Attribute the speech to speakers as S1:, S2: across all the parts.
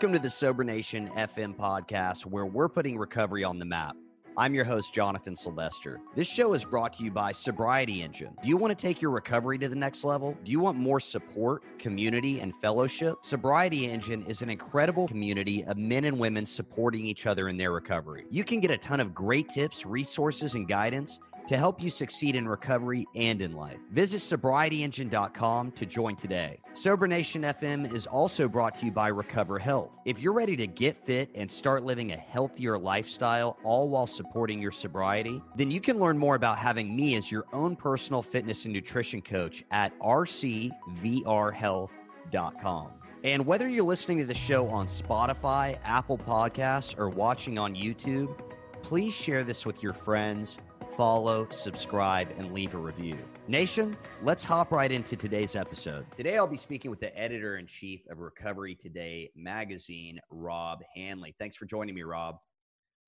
S1: Welcome to the Sober Nation FM podcast, where we're putting recovery on the map. I'm your host, Jonathan Sylvester. This show is brought to you by Sobriety Engine. Do you want to take your recovery to the next level? Do you want more support, community, and fellowship? Sobriety Engine is an incredible community of men and women supporting each other in their recovery. You can get a ton of great tips, resources, and guidance to help you succeed in recovery and in life. Visit sobrietyengine.com to join today. Sober Nation FM is also brought to you by Recover Health. If you're ready to get fit and start living a healthier lifestyle, all while supporting your sobriety, then you can learn more about having me as your own personal fitness and nutrition coach at rcvrhealth.com. And whether you're listening to the show on Spotify, Apple Podcasts, or watching on YouTube, please share this with your friends follow, subscribe, and leave a review. Nation, let's hop right into today's episode. Today, I'll be speaking with the editor in chief of Recovery Today magazine, Rob Hanley. Thanks for joining me, Rob.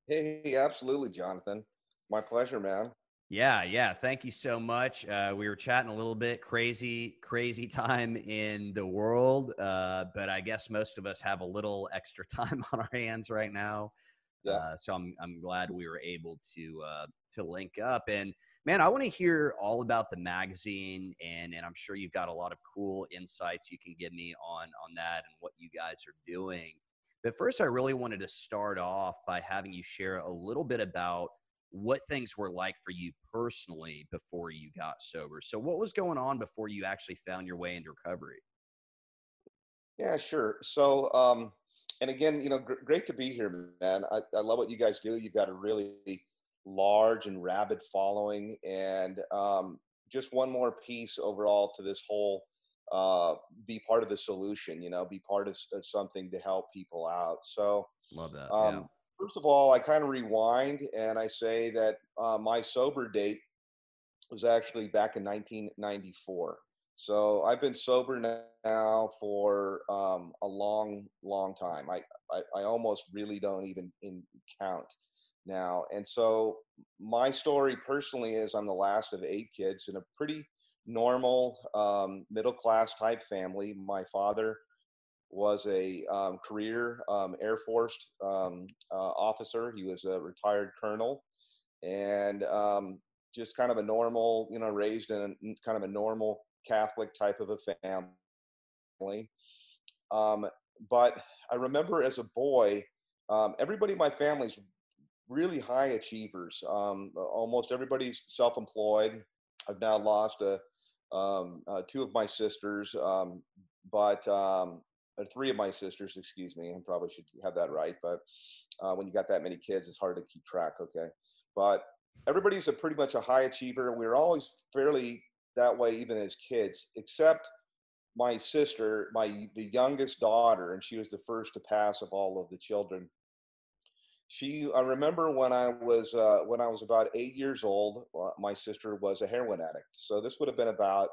S2: Hey, absolutely, Jonathan. My pleasure, man.
S1: Yeah, yeah. Thank you so much. Uh, we were chatting a little bit crazy, crazy time in the world, uh, but I guess most of us have a little extra time on our hands right now. Yeah. Uh, so I'm I'm glad we were able to uh, to link up. And man, I want to hear all about the magazine, and and I'm sure you've got a lot of cool insights you can give me on on that and what you guys are doing. But first, I really wanted to start off by having you share a little bit about what things were like for you personally before you got sober. So, what was going on before you actually found your way into recovery?
S2: Yeah, sure. So, um, and again, you know, gr- great to be here, man. I, I love what you guys do. You've got a really large and rabid following, and um, just one more piece overall to this whole uh, be part of the solution. You know, be part of, of something to help people out. So,
S1: love that. Um, yeah.
S2: First of all, I kind of rewind and I say that uh, my sober date was actually back in 1994. So I've been sober now for um, a long, long time. I, I, I, almost really don't even count now. And so my story personally is I'm the last of eight kids in a pretty normal um, middle class type family. My father was a um, career um, Air Force um, uh, officer. He was a retired colonel, and um, just kind of a normal, you know, raised in a, kind of a normal Catholic type of a family. Um, but I remember as a boy, um, everybody in my family's really high achievers. Um, almost everybody's self-employed. I've now lost a, um, uh, two of my sisters, um, but um, three of my sisters, excuse me. I probably should have that right. But uh, when you got that many kids, it's hard to keep track. Okay, but everybody's a pretty much a high achiever. We we're always fairly that way even as kids, except my sister, my the youngest daughter, and she was the first to pass of all of the children. She, I remember when I was uh, when I was about eight years old, uh, my sister was a heroin addict. So this would have been about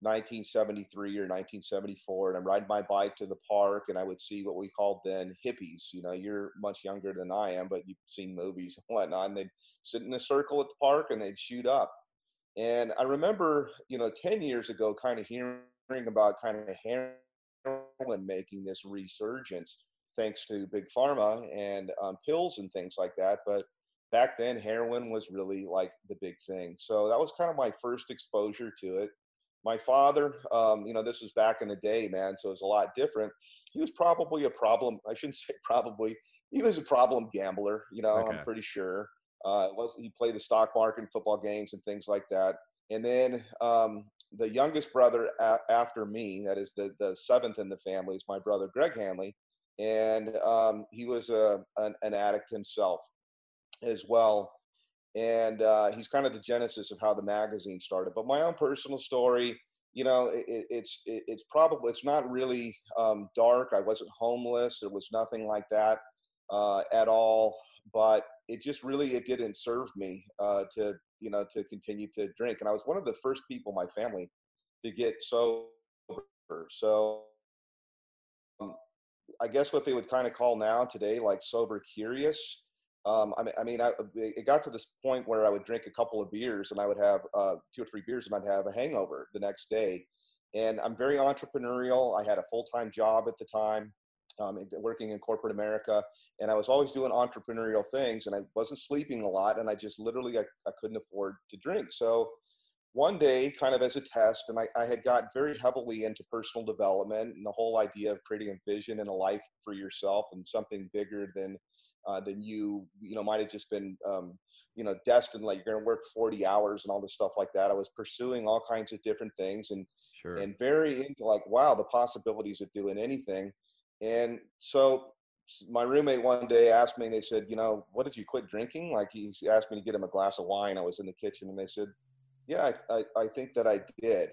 S2: 1973 or 1974, and I'm riding my bike to the park, and I would see what we called then hippies. You know, you're much younger than I am, but you've seen movies and whatnot. And they'd sit in a circle at the park and they'd shoot up. And I remember, you know, 10 years ago, kind of hearing about kind of heroin making this resurgence thanks to big pharma and um, pills and things like that. But back then, heroin was really like the big thing. So that was kind of my first exposure to it. My father, um, you know, this was back in the day, man, so it was a lot different. He was probably a problem. I shouldn't say probably. He was a problem gambler, you know, okay. I'm pretty sure. Uh, was he played the stock market and football games and things like that. And then um, the youngest brother a- after me, that is the the seventh in the family, is my brother Greg Hanley, and um, he was a an, an, addict himself as well. And uh, he's kind of the genesis of how the magazine started. But my own personal story, you know, it, it's it, it's probably it's not really um, dark. I wasn't homeless. It was nothing like that uh, at all. But it just really it didn't serve me uh, to you know to continue to drink and i was one of the first people in my family to get sober so um, i guess what they would kind of call now today like sober curious um, I mean, I mean, I, it got to this point where I would drink a couple of beers and I would have uh, two or three beers and I'd have a hangover the next day. And I'm very entrepreneurial. I had a full time job at the time. Um, working in corporate America, and I was always doing entrepreneurial things, and I wasn't sleeping a lot, and I just literally I, I couldn't afford to drink. So one day, kind of as a test, and I, I had got very heavily into personal development and the whole idea of creating a vision and a life for yourself and something bigger than uh, than you you know might have just been um, you know destined like you're going to work 40 hours and all this stuff like that i was pursuing all kinds of different things and
S1: Sure.
S2: and very into like wow the possibilities of doing anything and so my roommate one day asked me and they said you know what did you quit drinking like he asked me to get him a glass of wine i was in the kitchen and they said yeah i, I, I think that i did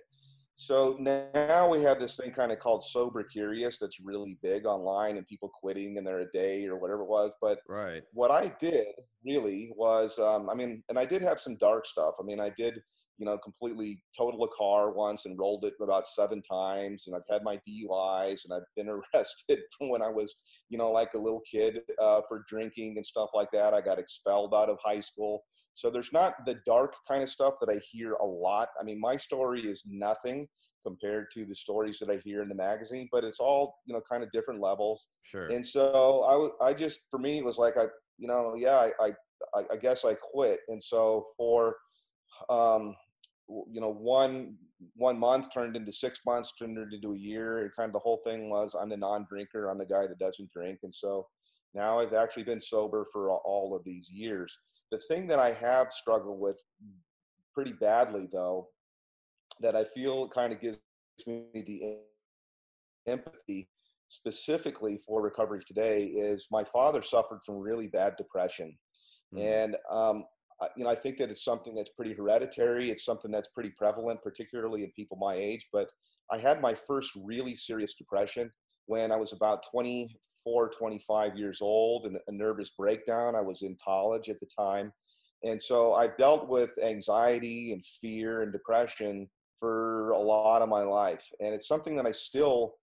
S2: so now we have this thing kind of called sober curious that's really big online and people quitting and they're a day or whatever it was but
S1: right.
S2: what I did really was, um, I mean, and I did have some dark stuff. I mean, I did, you know, completely total a car once and rolled it about seven times, and I've had my DUIs, and I've been arrested when I was, you know, like a little kid uh, for drinking and stuff like that. I got expelled out of high school. So there's not the dark kind of stuff that I hear a lot. I mean, my story is nothing compared to the stories that I hear in the magazine, but it's all, you know, kind of different levels.
S1: Sure.
S2: And so I, w- I just, for me, it was like, I, you know, yeah, I, I, I- guess I quit. And so for, um, you know, one, one month turned into six months, turned into a year. And kind of the whole thing was I'm the non-drinker. I'm the guy that doesn't drink. And so now I've actually been sober for all of these years. The thing that I have struggled with pretty badly though, that I feel kind of gives me the empathy specifically for recovery today is my father suffered from really bad depression
S1: Mm.
S2: and um, I- you know i think that it's something that's pretty hereditary. It's something that's pretty prevalent particularly in people my age but i had my first really serious depression when i was about 24 25 years old and a nervous breakdown. I was in college at the time. And so i've dealt with anxiety and fear and depression for a lot of my life. And it's something that i still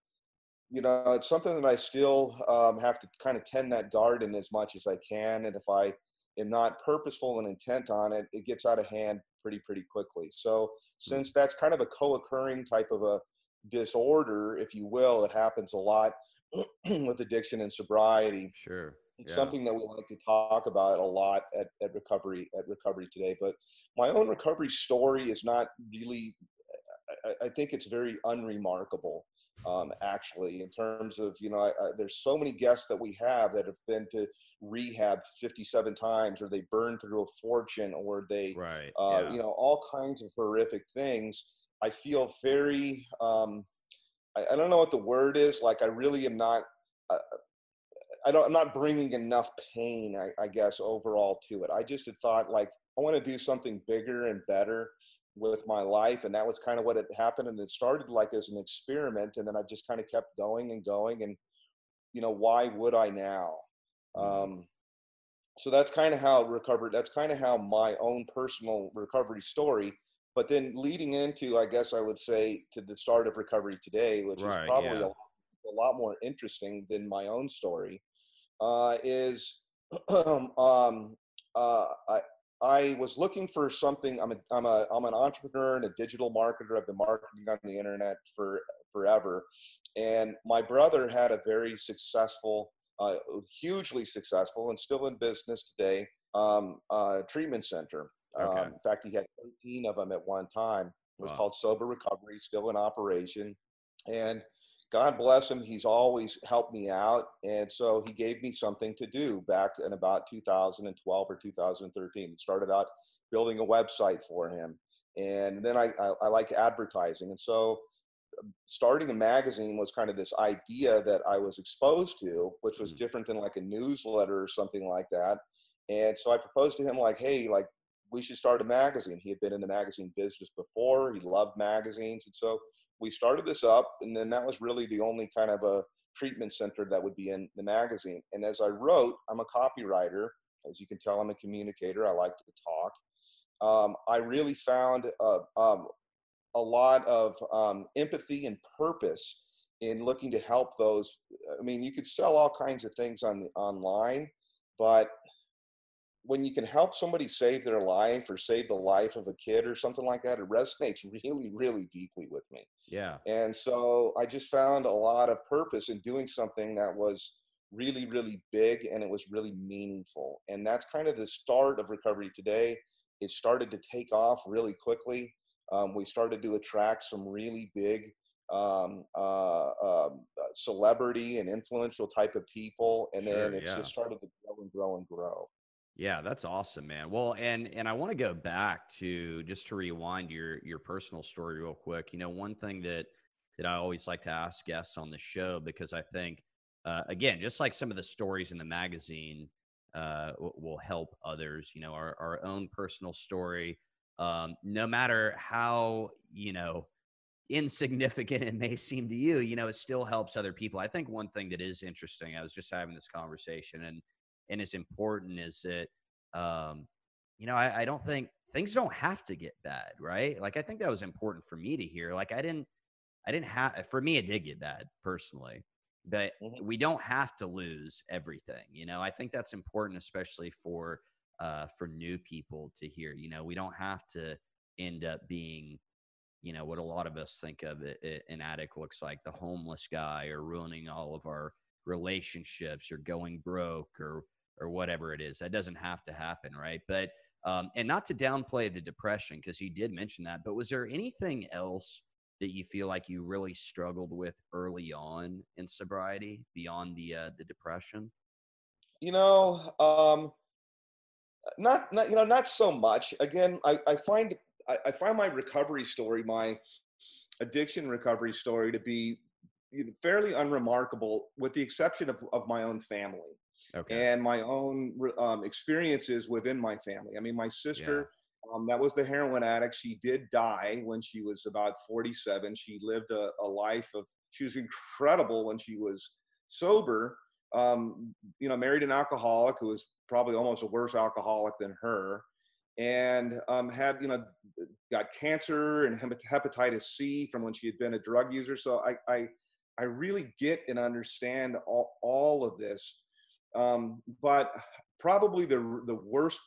S2: you know it's something that i still um, have to kind of tend that garden as much as i can. And if i am not purposeful and intent on it it gets out of hand pretty pretty quickly so hmm. since that's kind of a co-occurring type of a disorder if you will it happens a lot with addiction and sobriety
S1: Sure.
S2: it's
S1: Yeah.
S2: something that we like to talk about a lot at, at recovery at recovery today but my own recovery story is not really I, I think it's very unremarkable um, actually in terms of you know I, I, there's so many guests that we have that have been to rehab 57 times or they burned through a fortune or they
S1: Right.
S2: uh,
S1: yeah.
S2: you know all kinds of horrific things i feel very um, I, I don't know what the word is like i really am not uh, I don't, I'm not bringing enough pain, I, I guess, overall to it. I just had thought, like, I want to do something bigger and better with my life. And that was kind of what had happened. And it started like as an experiment. And then I just kind of kept going and going. And, you know, why would I now?
S1: Mhm.
S2: Um, so that's kind of how recovery, that's kind of how my own personal recovery story. But then leading into, I guess I would say, to the start of recovery today, which
S1: Right,
S2: is probably
S1: yeah.
S2: a, a lot more interesting than my own story, uh, is um, uh, I, I was looking for something. I'm a, I'm a, I'm an entrepreneur and a digital marketer. I've been marketing on the internet for forever. And my brother had a very successful, uh, hugely successful and still in business today, um, uh, treatment center.
S1: Okay.
S2: Um, in fact, he had 13 of them at one time. It was
S1: Wow.
S2: called Sober Recovery, still in operation. And God bless him, he's always helped me out. And so he gave me something to do back in about 2012 or 2013. He started out building a website for him. And then I, I, I like advertising. And so um, starting a magazine was kind of this idea that I was exposed to, which was
S1: Mhm.
S2: different than like a newsletter or something like that. And so I proposed to him, like, hey, like, we should start a magazine. He had been in the magazine business before, he loved magazines. And so we started this up, and then that was really the only kind of a treatment center that would be in the magazine. And as I wrote, I'm a copywriter. As you can tell, I'm a communicator. I like to talk. Um, I really found uh, um, a lot of um, empathy and purpose in looking to help those. I mean, you could sell all kinds of things on the online, but when you can help somebody save their life or save the life of a kid or something like that, it resonates really, really deeply with me.
S1: Yeah.
S2: And so I just found a lot of purpose in doing something that was really, really big and it was really meaningful. And that's kind of the start of recovery today. It started to take off really quickly. Um, we started to attract some really big um, uh, um, uh, celebrity and influential type of people, and sure, then it's yeah. just started to grow and grow and grow.
S1: Yeah, that's awesome, man. Well, and and I want to go back to just to rewind your your personal story real quick. You know, one thing that that I always like to ask guests on the show because I think, uh, again, just like some of the stories in the magazine uh, will, will help others. You know, our our own personal story, um, no matter how you know insignificant it may seem to you, you know, it still helps other people. I think one thing that is interesting, I was just having this conversation and and is important is that um, you know, I, I don't think things don't have to get bad, right? Like I think that was important for me to hear. Like I didn't I didn't have for me it did get bad personally. But mm-hmm. we don't have to lose everything. You know, I think that's important, especially for uh, for new people to hear. You know, we don't have to end up being you know what a lot of us think of it, it, an addict looks like the homeless guy or ruining all of our relationships or going broke or or whatever it is that doesn't have to happen right? But um, and not to downplay the depression because you did mention that but was there anything else that you feel like you really struggled with early on in sobriety beyond the uh, the depression?
S2: You know um not, not you know not so much. Again i, I find I, I find my recovery story, my addiction recovery story, to be fairly unremarkable, with the exception of, of my own family okay. and my own um, experiences within my family. I mean, my sister, yeah. um, that was the heroin addict. She did die when she was about 47. She lived a, a life of, she was incredible when she was sober. Um, you know, married an alcoholic who was probably almost a worse alcoholic than her and um, had you know got cancer and hepatitis C from when she had been a drug user. So I I, I really get and understand all, all of this, um, but probably the the worst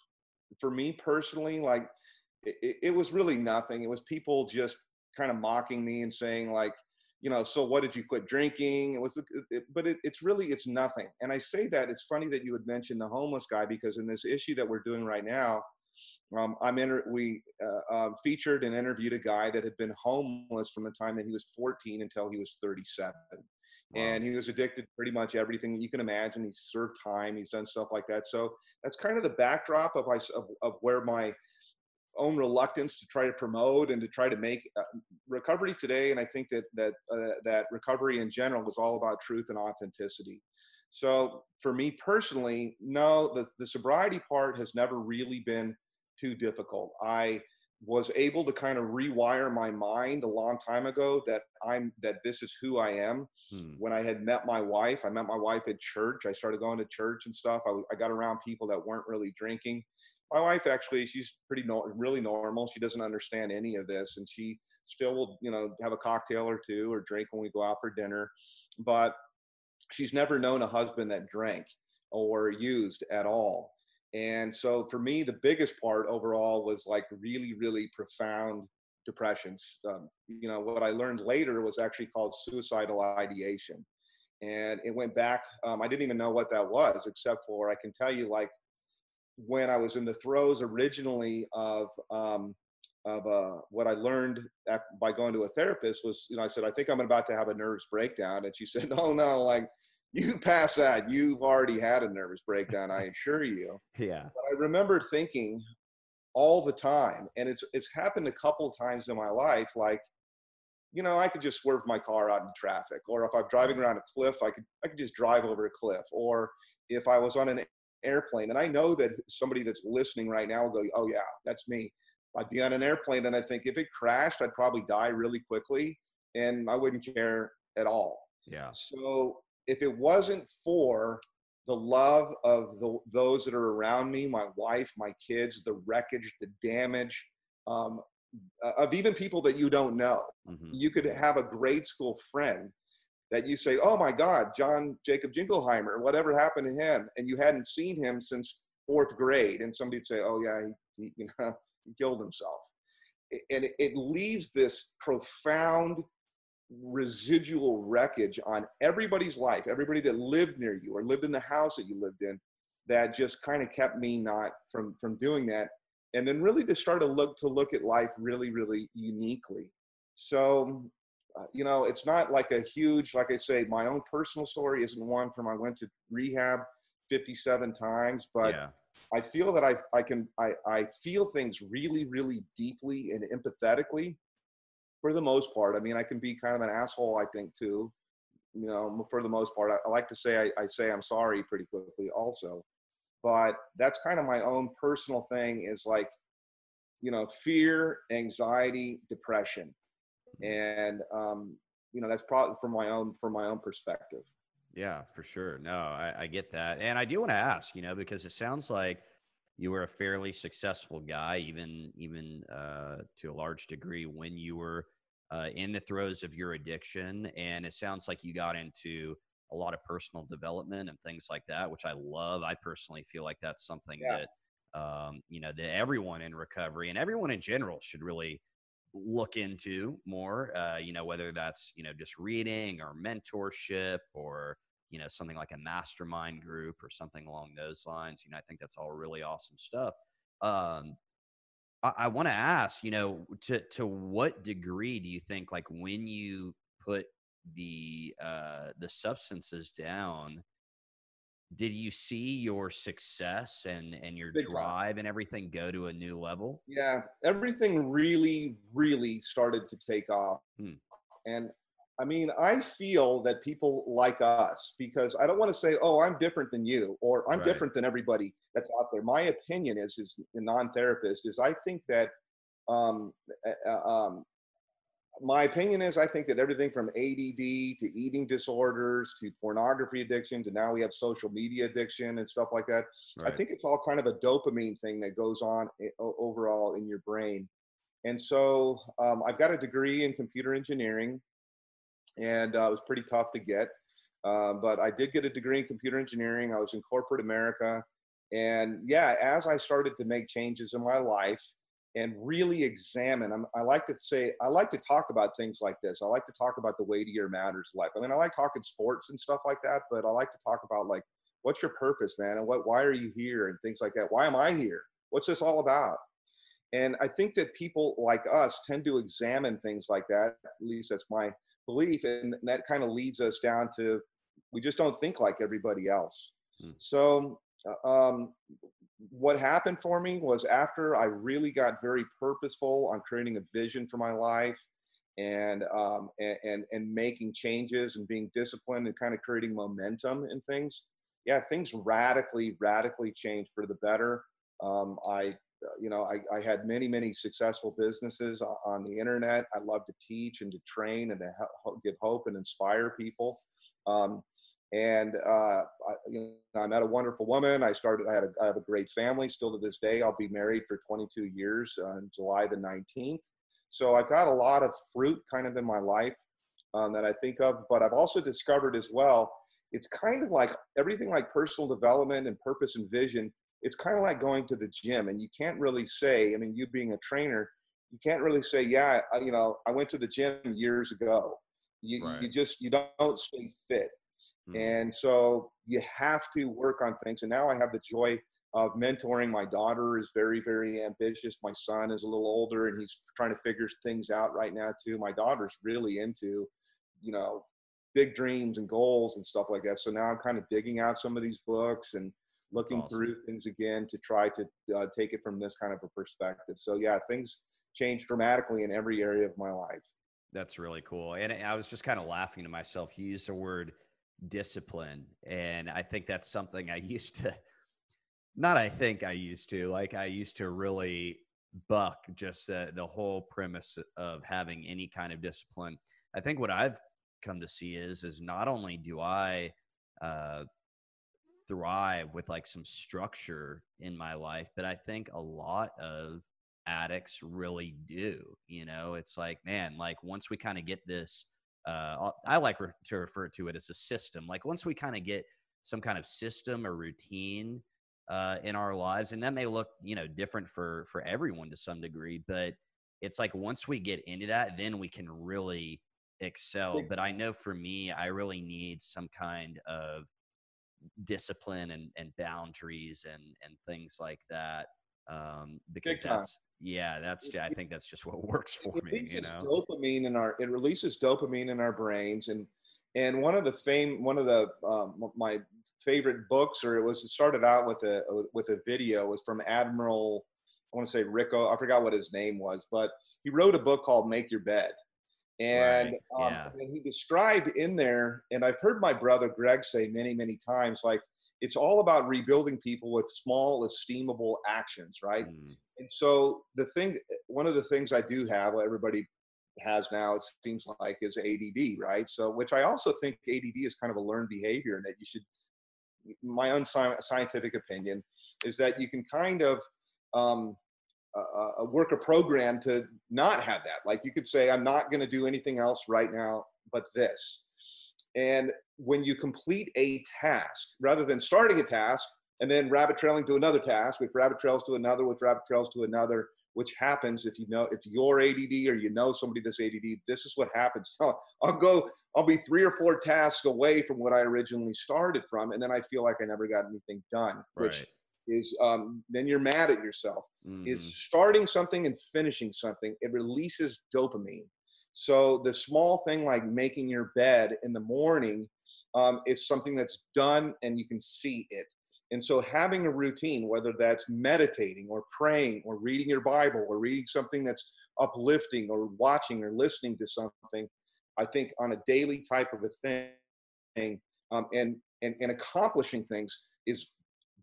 S2: for me personally, like it, it was really nothing. It was people just kind of mocking me and saying like you know so what did you quit drinking it was it, but it, it's really it's nothing and i say that it's funny that you would mention the homeless guy because in this issue that we're doing right now um, I'm in, we uh, uh, featured and interviewed a guy that had been homeless from the time that he was 14 until he was 37. Wow. And he was addicted to pretty much everything you can imagine. He's served time, he's done stuff like that. So that's kind of the backdrop of, of, of where my own reluctance to try to promote and to try to make uh, recovery today. And I think that, that, uh, that recovery in general is all about truth and authenticity. So for me personally, no, the, the sobriety part has never really been too difficult. I was able to kind of rewire my mind a long time ago that I'm that this is who I am. Hmm. When I had met my wife, I met my wife at church. I started going to church and stuff. I, I got around people that weren't really drinking. My wife actually, she's pretty no, really normal. She doesn't understand any of this, and she still will, you know, have a cocktail or two or drink when we go out for dinner. But she's never known a husband that drank or used at all. And so for me, the biggest part overall was like really, really profound depressions. Um, you know, what I learned later was actually called suicidal ideation. And it went back, um, I didn't even know what that was, except for I can tell you, like, when I was in the throes originally of, um, of uh, what I learned at, by going to a therapist was, you know, I said, I think I'm about to have a nervous breakdown. And she said, Oh, no, like, you pass that, you've already had a nervous breakdown, I assure you.
S1: Yeah.
S2: But I remember thinking all the time, and it's it's happened a couple of times in my life, like, you know, I could just swerve my car out in traffic, or if I'm driving around a cliff, I could I could just drive over a cliff, or if I was on an airplane, and I know that somebody that's listening right now will go, "Oh yeah, that's me." I'd be on an airplane, and I think if it crashed, I'd probably die really quickly, and I wouldn't care at all.
S1: Yeah.
S2: So if it wasn't for the love of the, those that are around me, my wife, my kids, the wreckage, the damage, um, uh, of even people that you don't know. Mm-hmm. You could have a grade school friend that you say, "Oh my God, John Jacob Jingleheimer, whatever happened to him?" and you hadn't seen him since fourth grade, and somebody'd say, "Oh yeah, he, he you know he killed himself," and it, it leaves this profound residual wreckage on everybody's life, everybody that lived near you or lived in the house that you lived in, that just kind of kept me not from from doing that. And then really to start to look to look at life really really uniquely. So uh, you know it's not like a huge like i say my own personal story isn't one from i went to rehab 57 times but yeah. i feel that i i can i i feel things really really deeply and empathetically for the most part i mean i can be kind of an asshole i think too you know for the most part i, I like to say I, I say i'm sorry pretty quickly also but that's kind of my own personal thing is like you know fear anxiety depression and um you know that's probably from my own from my own perspective.
S1: Yeah for sure. No I, I get that and i do want to ask you know because it sounds like you were a fairly successful guy even even uh, to a large degree when you were uh, in the throes of your addiction and it sounds like you got into a lot of personal development and things like that, which I love. I personally feel like that's something yeah. that um, you know that everyone in recovery and everyone in general should really look into more. Uh, you know, whether that's you know just reading or mentorship or you know something like a mastermind group or something along those lines. You know, I think that's all really awesome stuff. Um, I, I want to ask, you know, to to what degree do you think like when you put the uh, the substances down, did you see your success and and your Big drive time. and everything go to a new level?
S2: Yeah, everything really, really started to take off, hmm. and I mean, I feel that people like us because I don't want to say, "Oh, I'm different than you," or "I'm right. different than everybody that's out there." My opinion is, as a non-therapist, is I think that um, um, my opinion is I think that everything from ADD to eating disorders to pornography addiction to now we have social media addiction and stuff like that. Right. I think it's all kind of a dopamine thing that goes on overall in your brain. And so um, I've got a degree in computer engineering, and uh, it was pretty tough to get. Uh, but I did get a degree in computer engineering. I was in corporate America. And yeah, as I started to make changes in my life, and really examine. I'm, i like to say, I like to talk about things like this. I like to talk about the weightier matters of life. I mean, I like talking sports and stuff like that, but I like to talk about like, what's your purpose, man? And what, why are you here? And things like that. Why am I here? What's this all about? And I think that people like us tend to examine things like that. At least that's my belief. And that kind of leads us down to we just don't think like everybody else. Hmm. So uh, um, what happened for me was after I really got very purposeful on creating a vision for my life and um, and, and, and making changes and being disciplined and kind of creating momentum and things. Yeah, things radically radically changed for the better. Um, I you know I, I had many many successful businesses on the internet. I love to teach and to train and to help, give hope and inspire people. Um, and uh, I, you know, I met a wonderful woman. I started. I had a, I have a great family still to this day. I'll be married for 22 years on July the 19th. So I've got a lot of fruit kind of in my life um, that I think of. But I've also discovered as well. It's kind of like everything like personal development and purpose and vision. It's kind of like going to the gym, and you can't really say. I mean, you being a trainer, you can't really say, "Yeah, I, you know, I went to the gym years ago." You, right. you just you don't stay fit Mm-hmm. And so you have to work on things. And now I have the joy of mentoring. My daughter is very, very ambitious. My son is a little older and he's trying to figure things out right now too. My daughter's really into, you know, big dreams and goals and stuff like that. So now I'm kind of digging out some of these books and looking awesome. through things again to try to uh, take it from this kind of a perspective. So yeah, things change dramatically in every area of my life.
S1: That's really cool. And I was just kind of laughing to myself. You used the word discipline. And I think that's something I used to, not I think I used to, like I used to really buck just uh, the whole premise of having any kind of discipline. I think what I've come to see is, is not only do I, uh, thrive with like some structure in my life but i think a lot of addicts really do you know it's like man like once we kind of get this uh, I like re- to refer to it as a system. Like once we kind of get some kind of system or routine uh, in our lives, and that may look you know different for for everyone to some degree, but it's like once we get into that, then we can really excel. But I know for me, I really need some kind of discipline and, and boundaries and and things like that um because that's yeah that's i think that's just what works for me you know?
S2: dopamine in our it releases dopamine in our brains and and one of the fame one of the um, my favorite books or it was it started out with a with a video was from admiral i want to say rico i forgot what his name was but he wrote a book called make your bed and, right. um, and he described in there, and I've heard my brother Greg say many, many times, like it's all about rebuilding people with small, esteemable actions, right? Mm. And so the thing, one of the things I do have, everybody has now, it seems like, is ADD, right? So, which I also think ADD is kind of a learned behavior, and that you should. My unscientific opinion is that you can kind of um, uh, work a program to not have that. Like you could say, I'm not going to do anything else right now but this. And when you complete a task, rather than starting a task and then rabbit trailing to another task, which rabbit trails to another, which rabbit trails to another, which happens if you know if you're ADD or you know somebody that's ADD, this is what happens. I'll, I'll go, I'll be three or four tasks away from what I originally started from, and then I feel like I never got anything done, right. which is um, then you're mad at yourself. Mm. Is mm-hmm. starting something and finishing something, it releases dopamine. So the small thing like making your bed in the morning um, is something that's done and you can see it. And so having a routine, whether that's meditating or praying or reading your Bible or reading something that's uplifting or watching or listening to something, I think on a daily type of a thing um, and, and, and accomplishing things is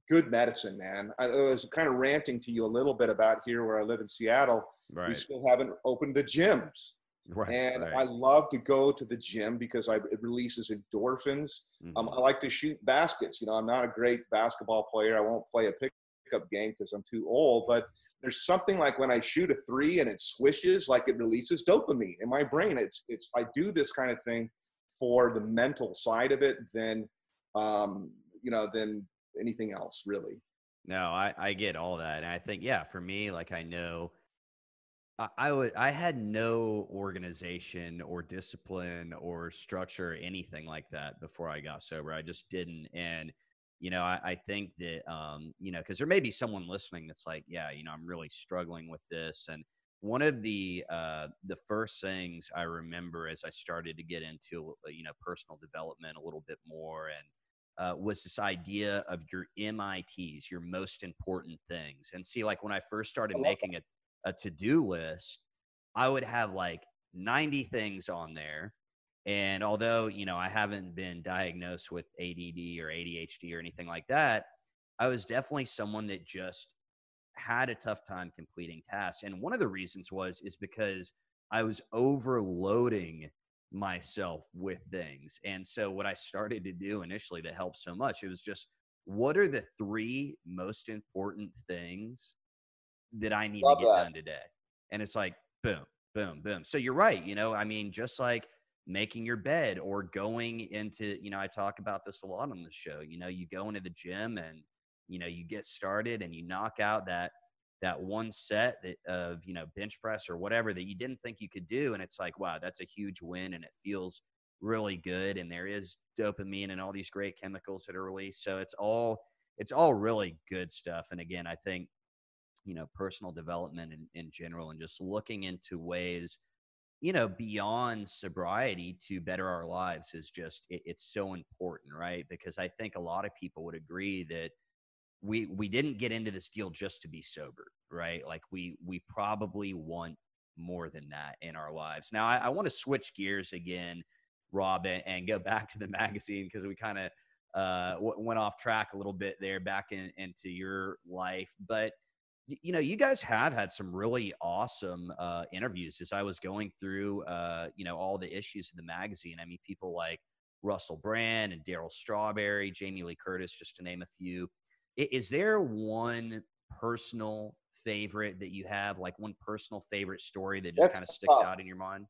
S2: good medicine, man. I, was kind of ranting to you a little bit about here where I live in Seattle. Right. We still haven't opened the gyms. Right, and right. I love to go to the gym because I, it releases endorphins. Um, mm-hmm. Um, I like to shoot baskets. You know, I'm not a great basketball player. I won't play a pickup game because I'm too old. But there's something like when I shoot a three and it swishes, like it releases dopamine in my brain. It's it's I do this kind of thing for the mental side of it. Then, um, you know, then anything else really.
S1: No, I, I get all that. And I think, yeah, for me, like I know I, I had no organization or discipline or structure or anything like that before I got sober. I just didn't. And you know, I, I think that um, you know, because there may be someone listening that's like, yeah, you know, I'm really struggling with this. And one of the uh, the first things I remember as I started to get into you know personal development a little bit more and uh, was this idea of your MITs, your most important things. And see, like when I first started making a, a to do list, I would have like 90 things on there. And although, you know, I haven't been diagnosed with ADD or ADHD or anything like that, I was definitely someone that just had a tough time completing tasks. And one of the reasons was, is because I was overloading myself with things. And so what I started to do initially that helped so much, it was just what are the three most important things that I need Love to get that. done today? And it's like boom, boom, boom. So you're right, you know, I mean just like making your bed or going into, you know, I talk about this a lot on the show. You know, you go into the gym and you know, you get started and you knock out that that one set that, of you know bench press or whatever that you didn't think you could do and it's like wow that's a huge win and it feels really good and there is dopamine and all these great chemicals that are released so it's all it's all really good stuff and again i think you know personal development in, in general and just looking into ways you know beyond sobriety to better our lives is just it, it's so important right? Because i think a lot of people would agree that we we didn't get into this deal just to be sober right? Like we we probably want more than that in our lives. Now i, I want to switch gears again rob and, and go back to the magazine because we kind of uh, w- went off track a little bit there back in, into your life. But you know you guys have had some really awesome uh, interviews as i was going through uh, you know all the issues of the magazine. I mean people like russell brand and Darryl Strawberry jamie lee curtis just to name a few is there one personal favorite that you have, like one personal favorite story that just kind of sticks tough. out in your mind?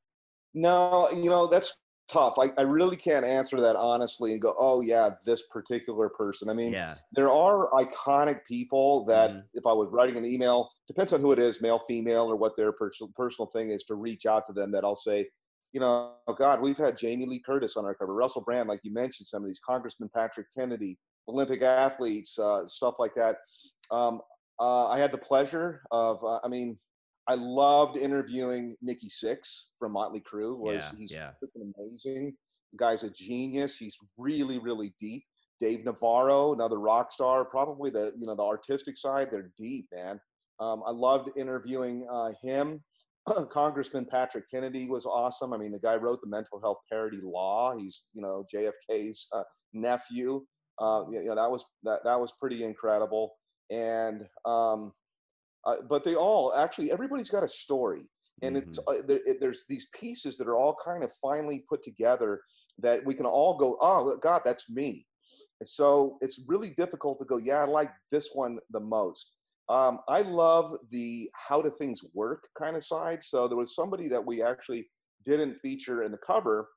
S2: No, you know that's tough. I, I really can't answer that honestly and go, oh yeah, this particular person. I mean,
S1: Yeah.
S2: there are iconic people that
S1: Mhm.
S2: if I was writing an email, depends on who it is, male, female, or what their personal personal thing is to reach out to them. That I'll say, you know, oh God, we've had Jamie Lee Curtis on our cover, Russell Brand, like you mentioned, some of these Congressman Patrick Kennedy, Olympic athletes, uh, stuff like that. Um, uh, I had the pleasure of, uh, I mean, I loved interviewing Nikki Sixx from Motley Crue. Was
S1: Yeah,
S2: he's
S1: yeah.
S2: amazing. The guy's a genius. He's really, really deep. Dave Navarro, another rock star, probably the you know the artistic side. They're deep, man. Um, I loved interviewing uh, him. Congressman Patrick Kennedy was awesome. I mean, the guy wrote the mental health parity law. He's you know JFK's uh, nephew. Uh, you know that was that that was pretty incredible. And um, uh, but they all actually everybody's got a story. And it's
S1: Mhm.
S2: uh, there, it, there's these pieces that are all kind of finally put together that we can all go oh god that's me. And so it's really difficult to go yeah i like this one the most. Um, i love the how do things work kind of side. So there was somebody that we actually didn't feature in the cover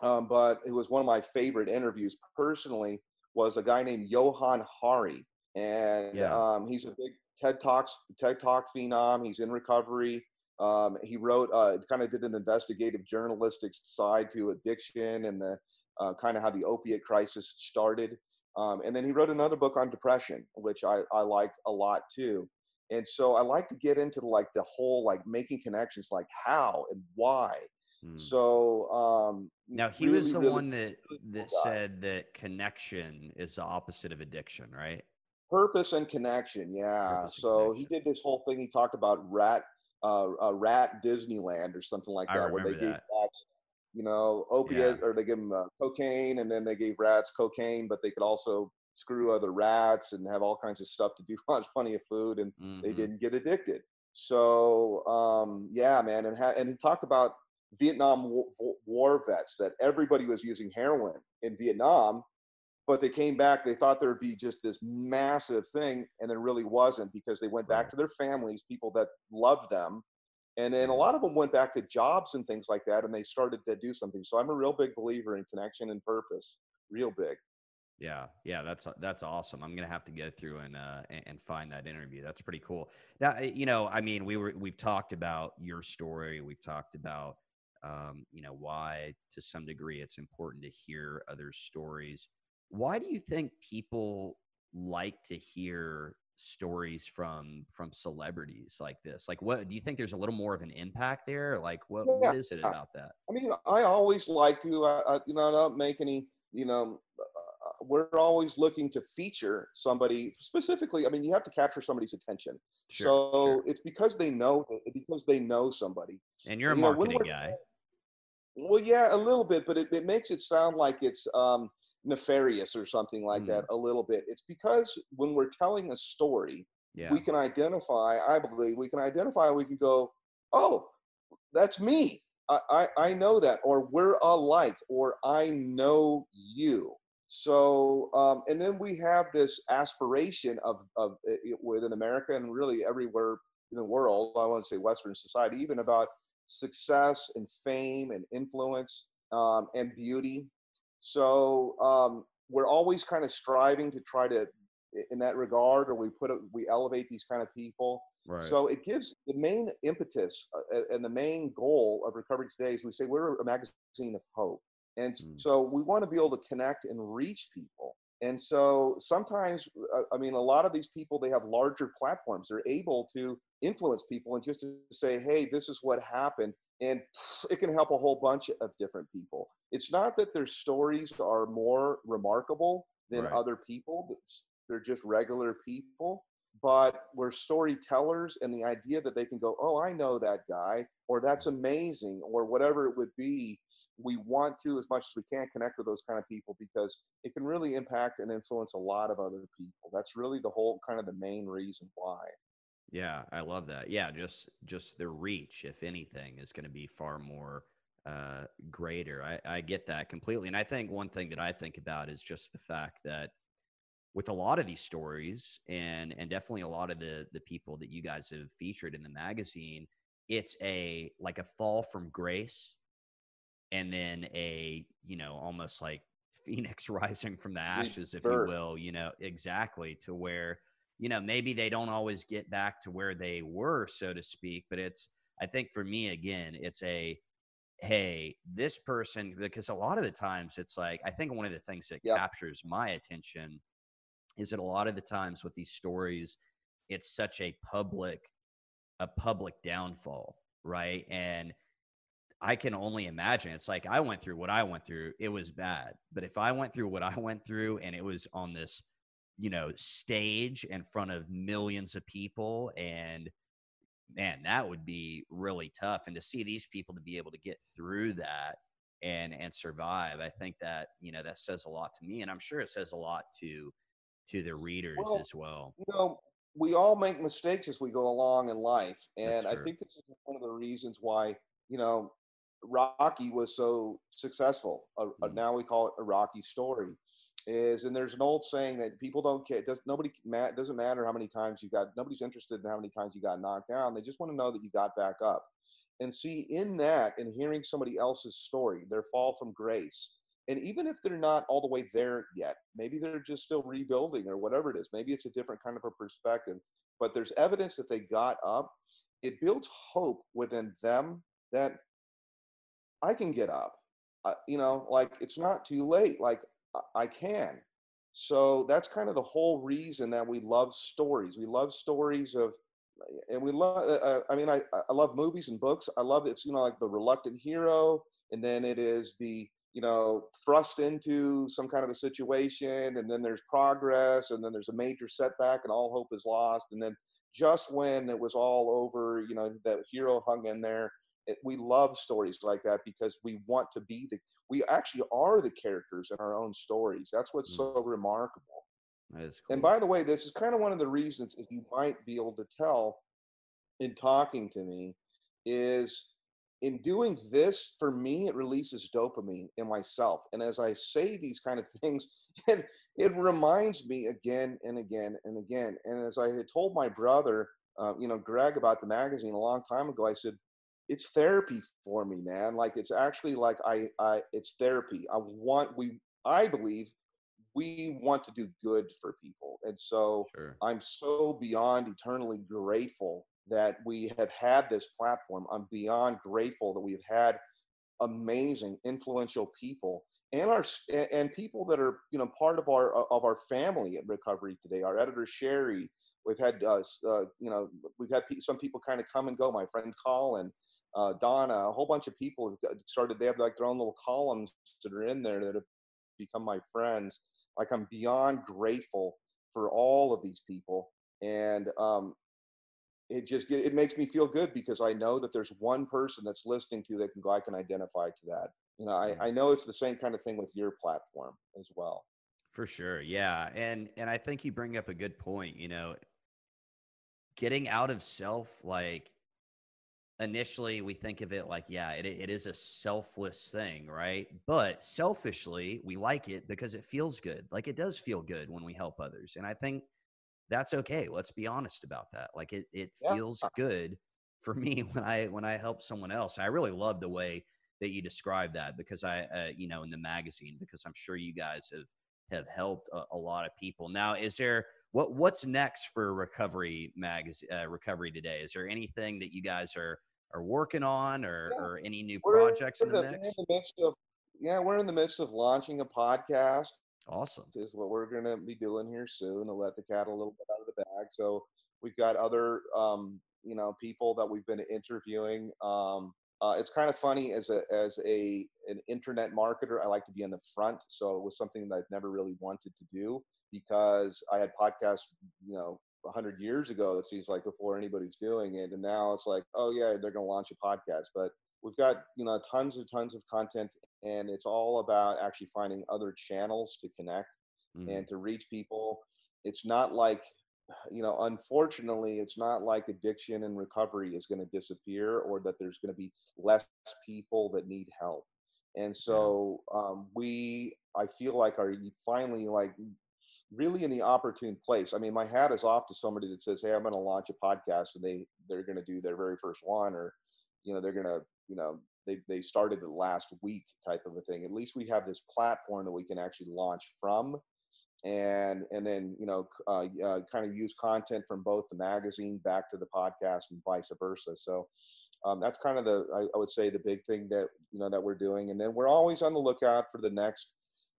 S2: um, but it was one of my favorite interviews personally was a guy named Johann Hari and
S1: Yeah.
S2: um, he's a big ted talks ted talk phenom he's in recovery um, he wrote, uh, kind of did an investigative journalistic side to addiction and the uh, kind of how the opiate crisis started. Um, and then he wrote another book on depression, which I, I liked a lot too. And so I like to get into like the whole like making connections, like how and why.
S1: Mm.
S2: So um,
S1: Now he was the
S2: really
S1: one that that
S2: guy.
S1: said that connection is the opposite of addiction, right?
S2: purpose and connection yeah
S1: Purpose
S2: so he did this whole thing he talked about rat uh, uh rat disneyland or something like
S1: I
S2: that where they
S1: remember
S2: gave rats you know opiate or they give them uh, cocaine and then they gave rats cocaine but they could also screw other rats and have all kinds of stuff to do lunch plenty of food and they
S1: Mhm.
S2: didn't get addicted so um yeah man and ha- and he talked about vietnam war, vets that everybody was using heroin in vietnam but they came back they thought there'd be just this massive thing and there really wasn't because they went back to their families people that loved them and then a
S1: Mhm.
S2: lot of them went back to jobs and things like that and they started to do something so i'm a real big believer in connection and purpose real big
S1: Yeah, yeah, that's that's awesome. I'm gonna have to go through and uh and, and find that interview. That's pretty cool. Now, eh, you know, I mean, we were we've talked about your story. We've talked about um, you know, why to some degree it's important to hear other stories. Why do you think people like to hear stories from from celebrities like this? Like, what do you think? There's a little more of an impact there. Like, what what is it about that?
S2: I mean, I always like to, uh, uh, you know, I don't make any, you know, uh, we're always looking to feature somebody specifically. I mean, you have to capture somebody's attention.
S1: Sure,
S2: so
S1: sure.
S2: it's because they know, because they know somebody.
S1: And you're a
S2: you
S1: marketing
S2: we're-
S1: guy.
S2: Well, yeah, a little bit, but it, it makes it sound like it's um, nefarious or something like
S1: Mm.
S2: that. A little bit. It's because when we're telling a story,
S1: Yeah.
S2: we can identify. I believe we can identify. We can go, oh, that's me. I, I, I know that, or we're alike, or I know you. So, um, and then we have this aspiration of, of it within America and really everywhere in the world. I want to say Western society, even about success and fame and influence um, and beauty. So um, we're always kind of striving to try to, in that regard, or we put a, we elevate these kind of people.
S1: Right.
S2: So it gives the main impetus uh, and the main goal of Recovery Today is we say we're a magazine of hope. And
S1: Mm.
S2: so we want to be able to connect and reach people. And so sometimes, uh, I mean, a lot of these people, they have larger platforms. They're able to influence people and just to say, hey, this is what happened. And it can help a whole bunch of different people. It's not that their stories are more remarkable than
S1: Right.
S2: other people, they're just regular people but we're storytellers and the idea that they can go oh i know that guy or that's mm-hmm. amazing or whatever it would be we want to as much as we can connect with those kind of people because it can really impact and influence a lot of other people that's really the whole kind of the main reason why
S1: Yeah, I love that. Yeah, just just the reach, if anything, is going to be far more uh, greater. I, I get that completely, and I think one thing that I think about is just the fact that with a lot of these stories, and and definitely a lot of the the people that you guys have featured in the magazine, it's a like a fall from grace, and then a you know almost like phoenix rising from the ashes if you will you know exactly to where you know maybe they don't always get back to where they were so to speak but it's i think for me again it's a hey this person because a lot of the times it's like i think one of the things that yep. captures my attention is that a lot of the times with these stories it's such a public a public downfall right and I can only imagine. It's like I went through what I went through. It was bad. But if I went through what I went through and it was on this, you know, stage in front of millions of people and man, that would be really tough. And to see these people to be able to get through that and and survive, I think that, you know, that says a lot to me. And I'm sure it says a lot to to the readers well, as well.
S2: You know, we all make mistakes as we go along in life. And I think this is one of the reasons why, you know, Rocky was so successful. Uh, mm. Now we call it a Rocky story. Is and there's an old saying that people don't care. Does nobody doesn't matter how many times you got. Nobody's interested in how many times you got knocked down. They just want to know that you got back up. And see in that and hearing somebody else's story, their fall from grace. And even if they're not all the way there yet, maybe they're just still rebuilding or whatever it is. Maybe it's a different kind of a perspective. But there's evidence that they got up. It builds hope within them that I can get up. Uh, you know, like it's not too late. Like I can. So that's kind of the whole reason that we love stories. We love stories of, and we love. Uh, uh I mean, I I love movies and books. I love it's you know like the reluctant hero, and then it is the you know thrust into some kind of a situation, and then there's progress, and then there's a major setback, and all hope is lost, and then just when it was all over, you know, that hero hung in there it, we love stories like that because we want to be the we actually are the characters in our own stories that's what's mm. so remarkable
S1: that is
S2: cool. and by the way this is kind of one of the reasons if you might be able to tell in talking to me is in doing this for me it releases dopamine in myself and as i say these kind of things it, it reminds me again and again and again and as i had told my brother uh, you know greg about the magazine a long time ago i said it's therapy for me, man. Like it's actually like I, I, it's therapy. I want we, I believe we want to do good for people, and so sure. I'm so beyond eternally grateful that we have had this platform. I'm beyond grateful that we've had amazing, influential people and our and people that are you know part of our of our family at recovery today. Our editor Sherry. We've had uh, uh, you know we've had some people kind of come and go. My friend Colin uh, Donna, a whole bunch of people have started. They have like their own little columns that are in there that have become my friends. Like I'm beyond grateful for all of these people, and um, it just it makes me feel good because I know that there's one person that's listening to that can go. I can identify to that. You know, I, I know it's the same kind of thing with your platform as well.
S1: For sure, yeah, and and I think you bring up a good point. You know, getting out of self, like initially we think of it like, yeah, it, it is a selfless thing, right? But selfishly, we like it because it feels good. Like it does feel good when we help others. And I think that's okay. Let's be honest about that. Like it, it yeah. feels good for me when I, when I help someone else. I really love the way that you describe that because I, uh, you know, in the magazine, because I'm sure you guys have, have helped a, a lot of people. Now, is there, what what's next for recovery magazine uh, recovery today is there anything that you guys are are working on or, yeah. or any new we're projects in the, the mix? In the midst
S2: of, yeah, we're in the midst of launching a podcast.
S1: Awesome.
S2: Is what we're going to be doing here soon to let the cat a little bit out of the bag. So we've got other, um, you know, people that we've been interviewing. Um, uh, it's kind of funny as a as a an internet marketer. I like to be in the front, so it was something that I've never really wanted to do because I had podcasts, you know, 100 years ago it seems like before anybody's doing it and now it's like oh yeah they're going to launch a podcast but we've got you know tons and tons of content and it's all about actually finding other channels to connect mm-hmm. and to reach people. It's not like you know unfortunately it's not like addiction and recovery is going to disappear or that there's going to be less people that need help. And so um, we i feel like are finally like really in the opportune place. I mean, my hat is off to somebody that says, "Hey, I'm going to launch a podcast," and they they're going to do their very first one, or you know, they're going to you know they, they started it last week type of a thing. At least we have this platform that we can actually launch from and and then you know uh, uh, kind of use content from both the magazine back to the podcast and vice versa so um, that's kind of the I, I, would say the big thing that you know that we're doing and then we're always on the lookout for the next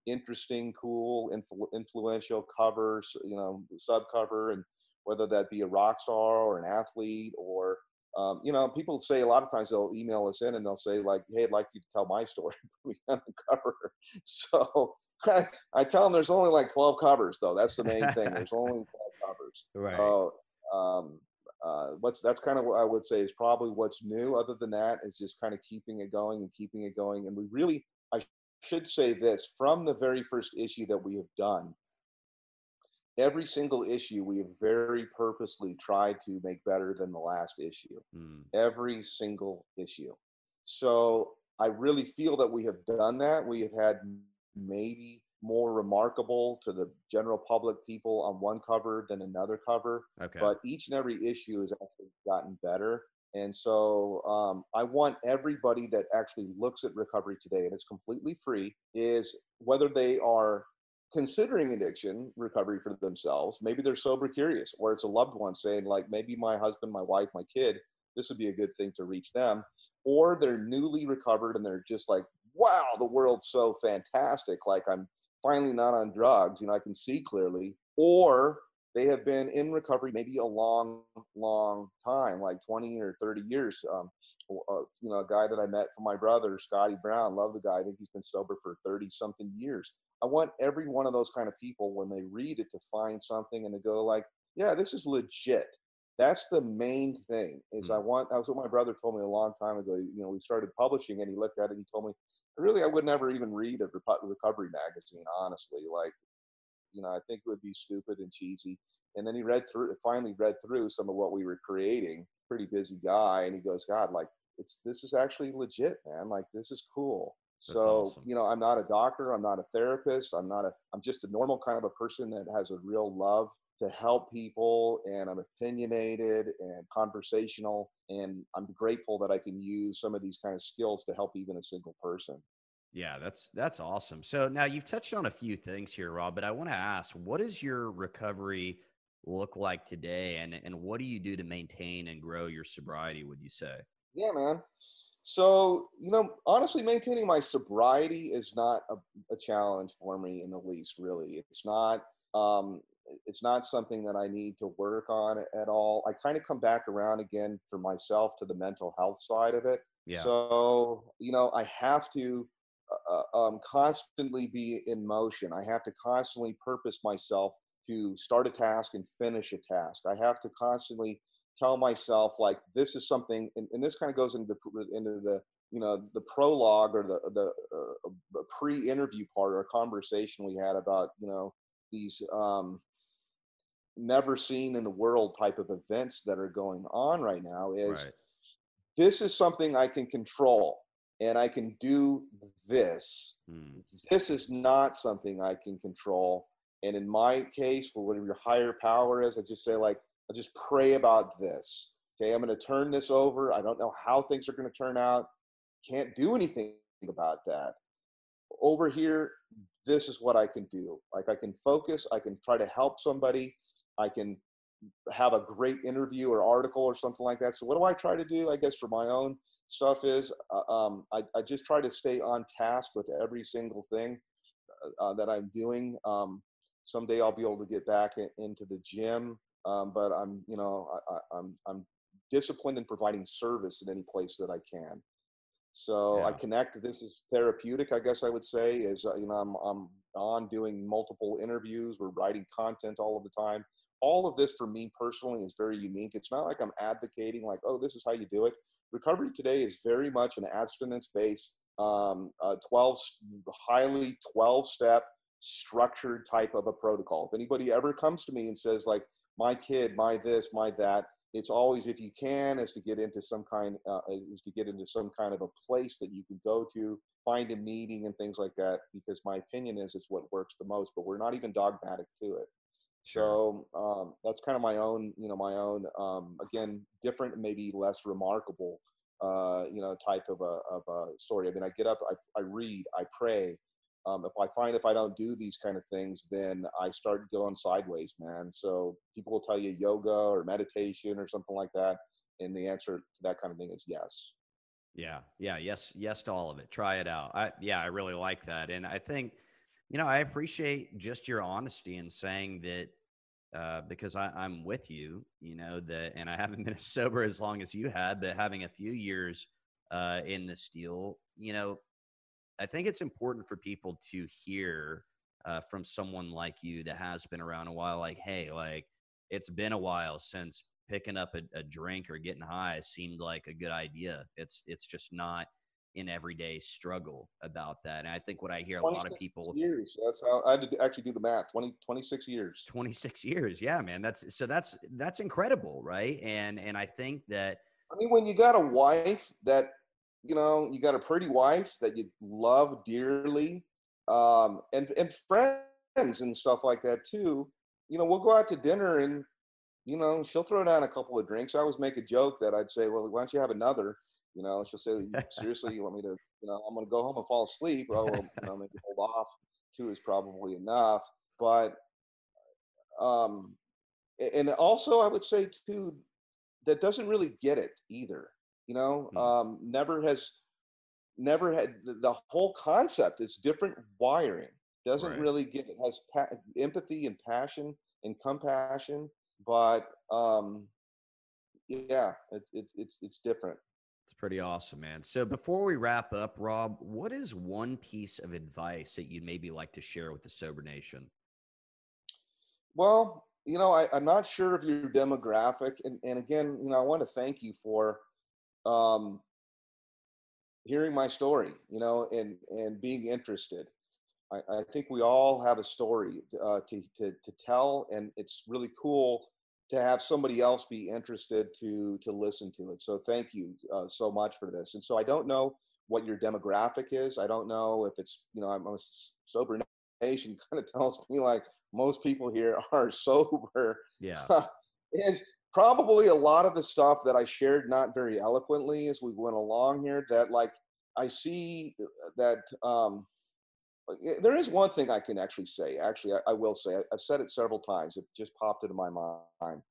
S2: interesting cool influ- influential covers you know subcover and whether that be a rock star or an athlete or um, you know people say a lot of times they'll email us in and they'll say like hey i'd like you to tell my story on the cover so I, I tell them there's only like 12 covers though that's the main thing there's only 12 covers
S1: right
S2: so um, uh, what's that's kind of what I would say is probably what's new. Other than that, is just kind of keeping it going and keeping it going. And we really, I should say this from the very first issue that we have done. Every single issue we have very purposely tried to make better than the last issue. Mm. Every single issue. So I really feel that we have done that. We have had maybe more remarkable to the general public people on one cover than another cover. Okay. But each and every issue has actually gotten better. And so um, I want everybody that actually looks at recovery today, and it's completely free, is whether they are considering addiction recovery for themselves, maybe they're sober curious, or it's a loved one saying, like, maybe my husband, my wife, my kid, this would be a good thing to reach them, or they're newly recovered and they're just like, wow, the world's so fantastic. Like, I'm finally not on drugs, you know, I can see clearly, or they have been in recovery maybe a long, long time, like 20 or 30 years. Um, uh, you know, a guy that I met from my brother, Scotty Brown, love the guy. I think he's been sober for 30 something years. I want every one of those kind of people when they read it to find something and to go like, yeah, this is legit. That's the main thing is mm-hmm. I want, that was what my brother told me a long time ago. You know, we started publishing and he looked at it and he told me, really, I would never even read a recovery magazine, honestly. Like, you know, I think it would be stupid and cheesy. And then he read through, finally read through some of what we were creating. Pretty busy guy, and he goes, "God, like, it's this is actually legit, man. Like, this is cool." That's so, awesome. you know, I'm not a doctor. I'm not a therapist. I'm not a. I'm just a normal kind of a person that has a real love to help people and I'm opinionated and conversational and I'm grateful that I can use some of these kind of skills to help even a single person.
S1: Yeah, that's that's awesome. So now you've touched on a few things here, Rob, but I want to ask, what does your recovery look like today and and what do you do to maintain and grow your sobriety, would you say?
S2: Yeah, man. So, you know, honestly, maintaining my sobriety is not a, a challenge for me in the least, really. It's not um, it's not something that I need to work on at all. I kind of come back around again for myself to the mental health side of it. Yeah. So, you know, I have to uh, uh, um, constantly be in motion. I have to constantly purpose myself to start a task and finish a task. I have to constantly tell myself like this is something, and, and this kind of goes into the, into the you know the prologue or the the uh, pre-interview part or conversation we had about you know these um, never seen in the world type of events that are going on right now is right. this is something I can control and I can do this. Hmm. This is not something I can control. And in my case, for whatever your higher power is, I just say, like, I just pray about this. Okay, I'm going to turn this over. I don't know how things are going to turn out. Can't do anything about that. Over here, this is what I can do. Like, I can focus, I can try to help somebody, I can have a great interview or article or something like that. So what do I try to do? I guess for my own stuff is uh, um, I, I, just try to stay on task with every single thing uh, that I'm doing. Um, someday I'll be able to get back in, into the gym, um, but I'm you know I, I'm I'm disciplined in providing service in any place that I can. So yeah. I connect. This is therapeutic, I guess I would say. Is uh, you know I'm I'm on doing multiple interviews. We're writing content all of the time all of this for me personally is very unique. It's not like I'm advocating like, oh, this is how you do it. Recovery today is very much an abstinence-based, um, uh, 12 highly 12-step structured type of a protocol. If anybody ever comes to me and says like, my kid, my this, my that, it's always if you can is to get into some kind uh, is to get into some kind of a place that you can go to find a meeting and things like that because my opinion is it's what works the most but we're not even dogmatic to it so um, that's kind of my own, you know, my own, um, again, different, maybe less remarkable uh, you know, type of a, of a story. I mean, I get up, I, I read, I pray. Um, if I find if I don't do these kind of things, then I start going sideways, man. So people will tell you yoga or meditation or something like that, and the answer to that kind of thing is yes.
S1: Yeah, yeah, yes, yes to all of it. Try it out. I, yeah, I really like that, and I think, you know, I appreciate just your honesty in saying that uh, because I, I'm with you, you know, that, and I haven't been as sober as long as you had, but having a few years uh, in the steel, you know, I think it's important for people to hear uh, from someone like you that has been around a while, like, hey, like, it's been a while since picking up a, a drink or getting high seemed like a good idea. It's it's just not in everyday struggle about that. And I think what I hear a lot of people
S2: years. That's how I had to actually do the math. 20, 26 years.
S1: 26 years. Yeah, man. That's so that's that's incredible, right? And and I think that
S2: I mean when you got a wife that you know, you got a pretty wife that you love dearly, um, and and friends and stuff like that too. You know, we'll go out to dinner and you know, she'll throw down a couple of drinks. I always make a joke that I'd say, "Well, why don't you have another?" You know, she'll say, seriously, you want me to, you know, I'm going to go home and fall asleep. Oh, well, you know, maybe hold off. Two is probably enough. But, um, and also I would say too, that doesn't really get it either. You know, mm. um, never has, never had the, the, whole concept is different wiring. Doesn't right. really get it has pa- empathy and passion and compassion, but um, yeah, it's it, it's it's different.
S1: Pretty awesome, man. So before we wrap up, Rob, what is one piece of advice that you'd maybe like to share with the Sober Nation?
S2: Well, you know, I, am not sure of your demographic. And, and again, you know, I want to thank you for um, hearing my story, you know, and, and being interested. I, I think we all have a story uh, to, to, to tell, and it's really cool to have somebody else be interested to to listen to it. So thank you uh, so much for this. And so I don't know what your demographic is. I don't know if it's you know I'm a sober nation kind of tells me like most people here are sober.
S1: Yeah,
S2: is probably a lot of the stuff that I shared not very eloquently as we went along here. That like I see uh, that um, there is one thing I can actually say. Actually, I, I will say. I, have said it several times. It just popped into my mind.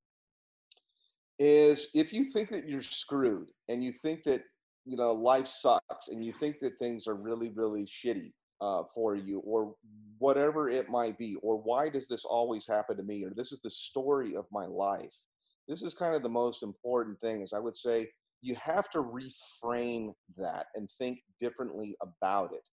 S2: Is if you think that you're screwed and you think that you know life sucks and you think that things are really really shitty uh, for you or whatever it might be or why does this always happen to me or this is the story of my life this is kind of the most important thing is i would say you have to reframe that and think differently about it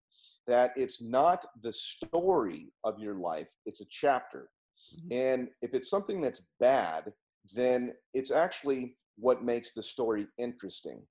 S2: that it's not the story of your life, it's a chapter. Mm-hmm. And if it's something that's bad, then it's actually what makes the story interesting.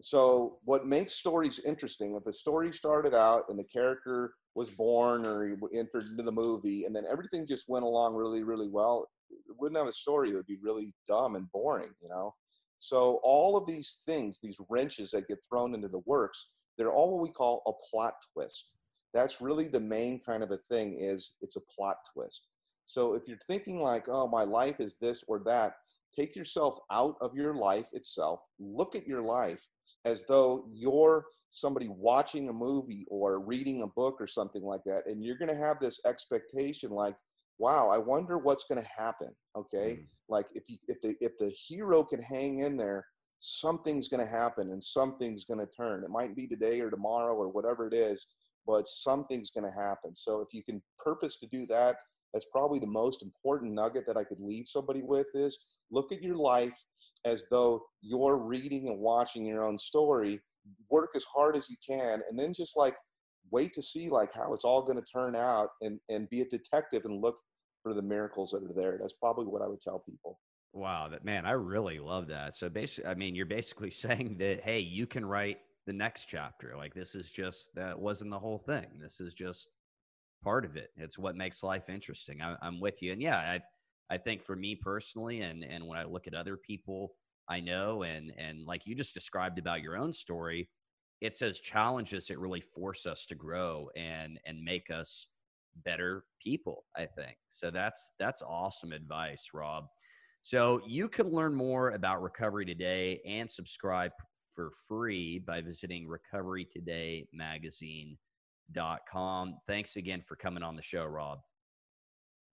S2: So, what makes stories interesting, if a story started out and the character was born or he entered into the movie and then everything just went along really, really well, it wouldn't have a story. It would be really dumb and boring, you know? So, all of these things, these wrenches that get thrown into the works, they're all what we call a plot twist. That's really the main kind of a thing is it's a plot twist. So if you're thinking like oh my life is this or that take yourself out of your life itself. Look at your life as though you're somebody watching a movie or reading a book or something like that and you're going to have this expectation like wow i wonder what's going to happen okay? Mm. like if you if the if the hero can hang in there something's going to happen and something's going to turn it might be today or tomorrow or whatever it is but something's going to happen. So if you can purpose to do that, that's probably the most important nugget that I could leave somebody with is look at your life as though you're reading and watching your own story, work as hard as you can, and then just like wait to see like how it's all going to turn out and, and be a detective and look for the miracles that are there. That's probably what I would tell people.
S1: Wow, that man, I really love that. So basically, I mean, you're basically saying that hey, you can write the next chapter. Like this is just that wasn't the whole thing. This is just part of it. It's what makes life interesting. I, am with you, and yeah, I I think for me personally, and and when I look at other people I know, and and like you just described about your own story, it's those challenges that really force us to grow and and make us better people. I think so. That's that's awesome advice, Rob. So you can learn more about recovery today and subscribe for free by visiting recoverytodaymagazine.com. Thanks again for coming on the show, Rob.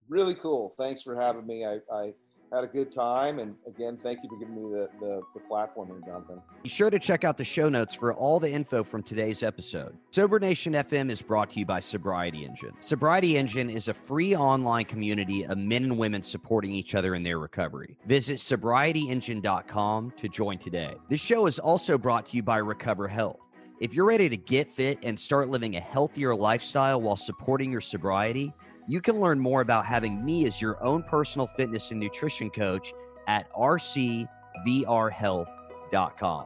S2: Really cool. Thanks for having me. I, I had a good time. And again, thank you for giving me the, the, the platform here, Jonathan.
S1: Be sure to check out the show notes for all the info from today's episode. Sober Nation FM is brought to you by Sobriety Engine. Sobriety Engine is a free online community of men and women supporting each other in their recovery. Visit sobrietyengine.com to join today. This show is also brought to you by Recover Health. If you're ready to get fit and start living a healthier lifestyle while supporting your sobriety, you can learn more about having me as your own personal fitness and nutrition coach at rcvrhealth.com.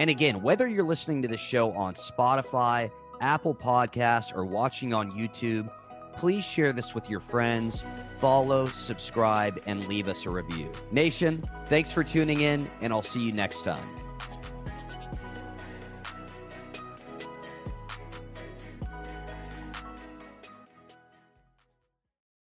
S1: And again, whether you're listening to the show on Spotify, Apple Podcasts, or watching on YouTube, please share this with your friends, follow, subscribe, and leave us a review. Nation, thanks for tuning in, and I'll see you next time.